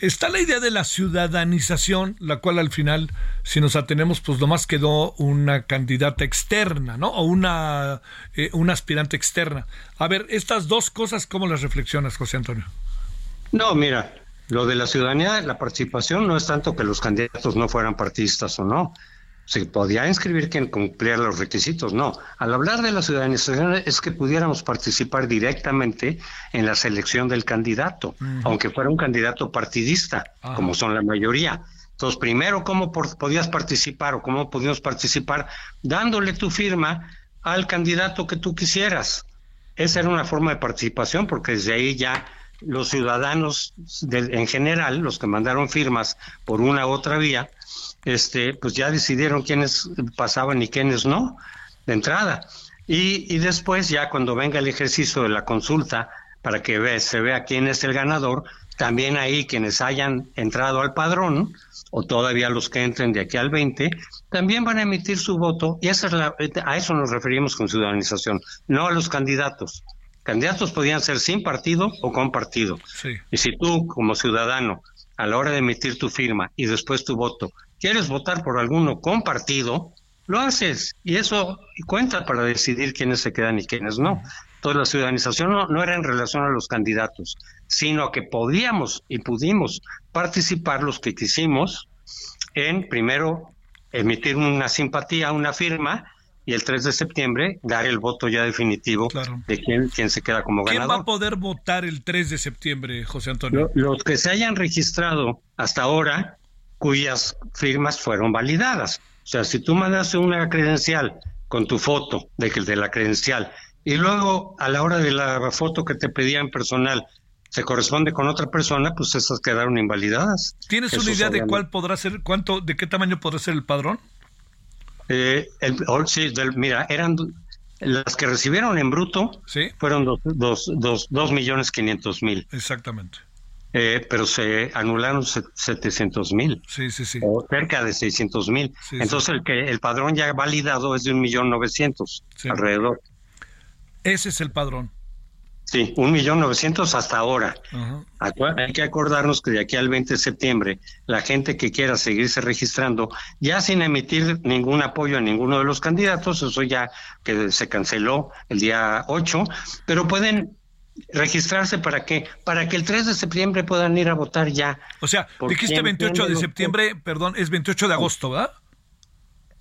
Está la idea de la ciudadanización, la cual al final, si nos atenemos, pues nomás quedó una candidata externa, ¿no? O una, eh, una aspirante externa. A ver, estas dos cosas, ¿cómo las reflexionas, José Antonio? No, mira, lo de la ciudadanía, la participación no es tanto que los candidatos no fueran partidistas o no. Se podía inscribir quien cumpliera los requisitos, no. Al hablar de la ciudadanización es que pudiéramos participar directamente en la selección del candidato, aunque fuera un candidato partidista, Ajá. como son la mayoría. Entonces, primero, ¿cómo por- podías participar o cómo podíamos participar? Dándole tu firma al candidato que tú quisieras. Esa era una forma de participación porque desde ahí ya los ciudadanos de- en general, los que mandaron firmas por una u otra vía, este, pues ya decidieron quiénes pasaban y quiénes no, de entrada. Y, y después ya cuando venga el ejercicio de la consulta para que ve- se vea quién es el ganador, también ahí quienes hayan entrado al padrón o todavía los que entren de aquí al 20, también van a emitir su voto y esa es la, a eso nos referimos con ciudadanización, no a los candidatos. Candidatos podían ser sin partido o con partido. Sí. Y si tú, como ciudadano, a la hora de emitir tu firma y después tu voto, quieres votar por alguno con partido, lo haces. Y eso cuenta para decidir quiénes se quedan y quiénes no. Entonces la ciudadanización no, no era en relación a los candidatos, sino que podíamos y pudimos participar los que quisimos en, primero, emitir una simpatía, una firma, y el 3 de septiembre dar el voto ya definitivo Claro. de quién, quién se queda como ¿Quién va a ganador. poder votar el 3 de septiembre, José Antonio? Lo- Los que se hayan registrado hasta ahora, cuyas firmas fueron validadas. O sea, si tú mandas una credencial con tu foto de, que- de la credencial y luego a la hora de la foto que te pedían personal se corresponde con otra persona, pues esas quedaron invalidadas. ¿Tienes Eso una idea de cuál podrá ser, cuánto, de qué tamaño podrá ser el padrón? Eh, el- oh, sí, del- mira, eran las que recibieron en bruto Sí, fueron dos, dos, dos, dos millones quinientos mil, exactamente. Eh, pero se anularon se- setecientos mil. Sí, sí, sí. o cerca de 600 mil. Entonces el que el padrón ya validado es de un millón novecientos Sí. alrededor. Ese es el padrón. Sí, un millón novecientos hasta ahora. Acu- Hay que acordarnos que de aquí al 20 de septiembre la gente que quiera seguirse registrando, ya sin emitir ningún apoyo a ninguno de los candidatos, eso ya que se canceló el día 8, pero pueden registrarse para qué? Para que el 3 de septiembre puedan ir a votar ya. O sea, ¿Por dijiste quién? 28 ¿Quién de septiembre, perdón, es 28 de agosto, ¿verdad?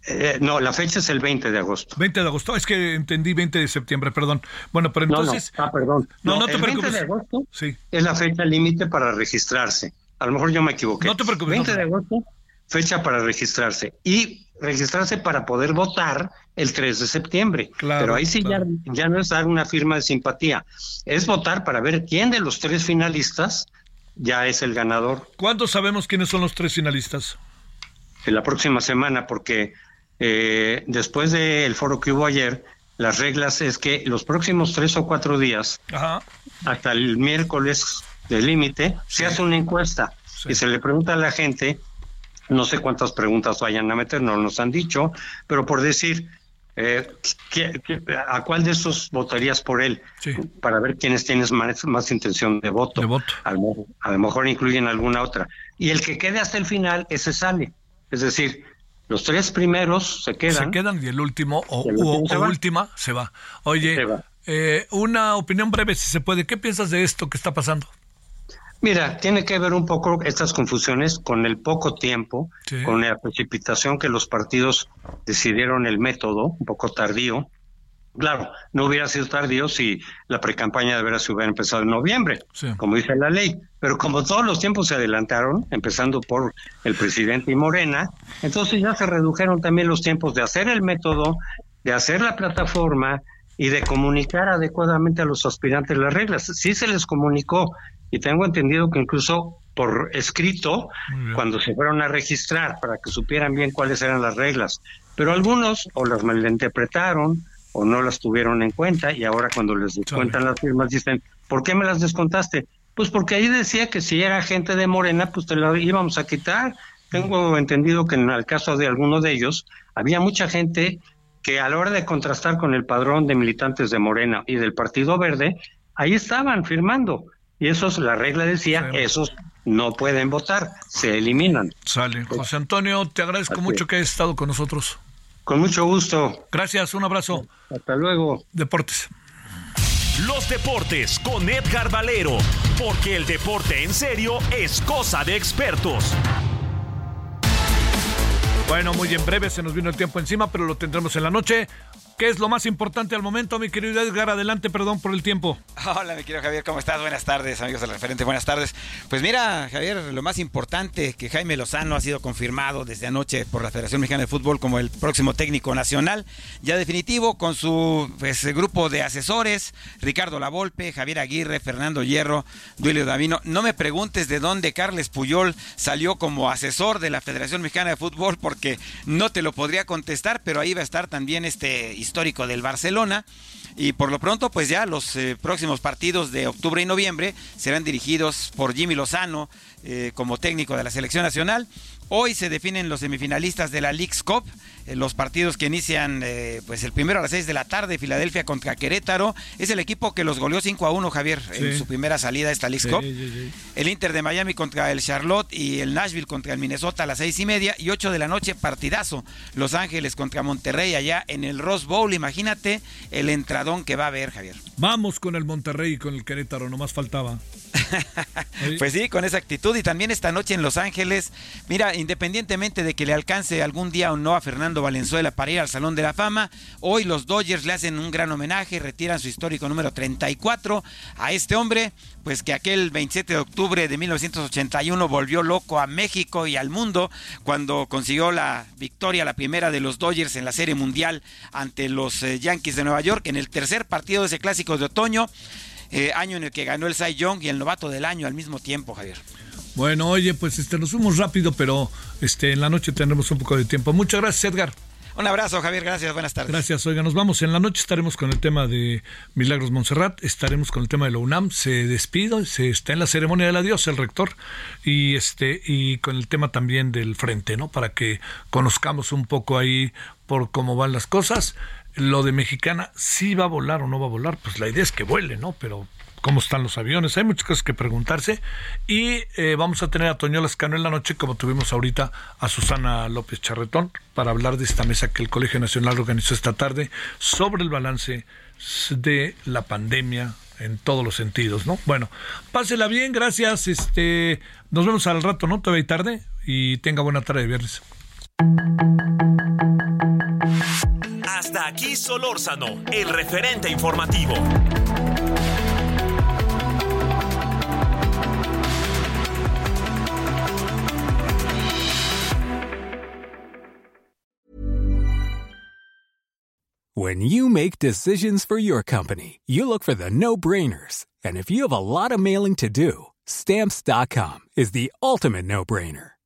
Eh, no, la fecha es el 20 de agosto. 20 de agosto, es que entendí 20 de septiembre, perdón. Bueno, pero No, entonces... no, ah, perdón. No, no te el 20 preocupes. de agosto Sí, es la fecha límite para registrarse. A lo mejor yo me equivoqué. No te preocupes, 20 no. de agosto, fecha para registrarse. Y registrarse para poder votar el 3 de septiembre. Claro, Pero ahí sí claro. ya, ya no es dar una firma de simpatía. Es votar para ver quién de los tres finalistas ya es el ganador ¿cuándo sabemos quiénes son los tres finalistas? en la próxima semana, porque eh, después del foro que hubo ayer, las reglas es que los próximos tres o cuatro días Ajá. hasta el miércoles del límite, se hace una encuesta Sí. y se le pregunta a la gente, no sé cuántas preguntas vayan a meter, no nos han dicho, pero por decir, eh, ¿qué- qué- ¿a cuál de esos votarías por él? Sí. Para ver quiénes tienes más, más intención de voto. De voto. A, lo, a lo mejor incluyen alguna otra. Y el que quede hasta el final, ese sale. Es decir, los tres primeros se quedan. Se quedan y el último o, El último o- se o va. última se va. Oye, Se va. eh, una opinión breve si se puede. ¿Qué piensas de esto que está pasando? Mira, tiene que ver un poco estas confusiones con el poco tiempo, Sí. con la precipitación que los partidos decidieron el método, un poco tardío. Claro, no hubiera sido tardío si la precampaña de veras se hubiera empezado en noviembre, Sí. como dice la ley. Pero como todos los tiempos se adelantaron, empezando por el presidente y Morena, entonces ya se redujeron también los tiempos de hacer el método, de hacer la plataforma y de comunicar adecuadamente a los aspirantes las reglas. Sí se les comunicó y tengo entendido que incluso por escrito, cuando se fueron a registrar para que supieran bien cuáles eran las reglas. Pero algunos o las malinterpretaron o no las tuvieron en cuenta y ahora cuando les descuentan las firmas dicen, ¿por qué me las descontaste? Pues porque ahí decía que si era gente de Morena, pues te la íbamos a quitar. Tengo entendido que en el caso de alguno de ellos, había mucha gente que a la hora de contrastar con el padrón de militantes de Morena y del Partido Verde, ahí estaban firmando. Y esos, la regla decía, Sí. esos no pueden votar, se eliminan. Sale. José Antonio, te agradezco Así mucho que hayas estado con nosotros. Con mucho gusto. Gracias, un abrazo. Hasta luego. Deportes. Los deportes con Edgar Valero, porque el deporte en serio es cosa de expertos. Bueno, muy en breve se nos vino el tiempo encima, pero lo tendremos en la noche. ¿Qué es lo más importante al momento, mi querido Edgar? Adelante, perdón por el tiempo. Hola, mi querido Javier, ¿cómo estás? Buenas tardes, amigos del referente, buenas tardes. Pues mira, Javier, lo más importante que Jaime Lozano ha sido confirmado desde anoche por la Federación Mexicana de Fútbol como el próximo técnico nacional, ya definitivo, con su pues, grupo de asesores, Ricardo Lavolpe, Javier Aguirre, Fernando Hierro, Duilio Davino. No me preguntes de dónde Carles Puyol salió como asesor de la Federación Mexicana de Fútbol, porque no te lo podría contestar, pero ahí va a estar también este histórico del Barcelona. Y por lo pronto, pues ya los eh, próximos partidos de octubre y noviembre serán dirigidos por Jimmy Lozano eh, como técnico de la selección nacional. Hoy se definen los semifinalistas de la League's Cup, eh, los partidos que inician eh, pues el primero a las 6 de la tarde, Filadelfia contra Querétaro. Es el equipo que los goleó 5 a 1, Javier, en su primera salida a esta League's Sí, Cup. sí. El Inter de Miami contra el Charlotte y el Nashville contra el Minnesota a las seis y media y 8 de la noche, partidazo. Los Ángeles contra Monterrey allá en el Rose Bowl. Imagínate el entradón que va a haber, Javier. Vamos con el Monterrey y con el Querétaro, nomás faltaba. Pues sí, con esa actitud. Y también esta noche en Los Ángeles, mira, independientemente de que le alcance algún día o no a Fernando Valenzuela para ir al Salón de la Fama, hoy los Dodgers le hacen un gran homenaje, retiran su histórico número 34 a este hombre, pues que aquel 27 de octubre de 1981 volvió loco a México y al mundo cuando consiguió la victoria, la primera de los Dodgers en la Serie Mundial ante los eh, Yankees de Nueva York en el tercer partido de ese clásico de otoño. Eh, año en el que ganó el Cy Young y el novato del año al mismo tiempo, Javier. Bueno, oye, pues este, nos fuimos rápido, pero este, en la noche tendremos un poco de tiempo. Muchas gracias, Edgar. Un abrazo, Javier. Gracias. Buenas tardes. Gracias, oiga, nos vamos. En la noche estaremos con el tema de Milagros Montserrat, estaremos con el tema de la UNAM, se despide, se está en la ceremonia del adiós el rector y este y con el tema también del frente, ¿no? Para que conozcamos un poco ahí por cómo van las cosas. Lo de Mexicana, si va a volar o no va a volar, pues la idea es que vuele, ¿no? Pero cómo están los aviones, hay muchas cosas que preguntarse y eh, vamos a tener a Toño Lascano en la noche como tuvimos ahorita a Susana López Charretón para hablar de esta mesa que el Colegio Nacional organizó esta tarde sobre el balance de la pandemia en todos los sentidos, ¿no? Bueno, pásela bien, gracias, este, nos vemos al rato, ¿no? Todavía hay tarde y tenga buena tarde de viernes. Hasta aquí Solórzano, el referente informativo. When you make decisions for your company, you look for the no brainers. And if you have a lot of mailing to do, stamps.com is the ultimate no brainer.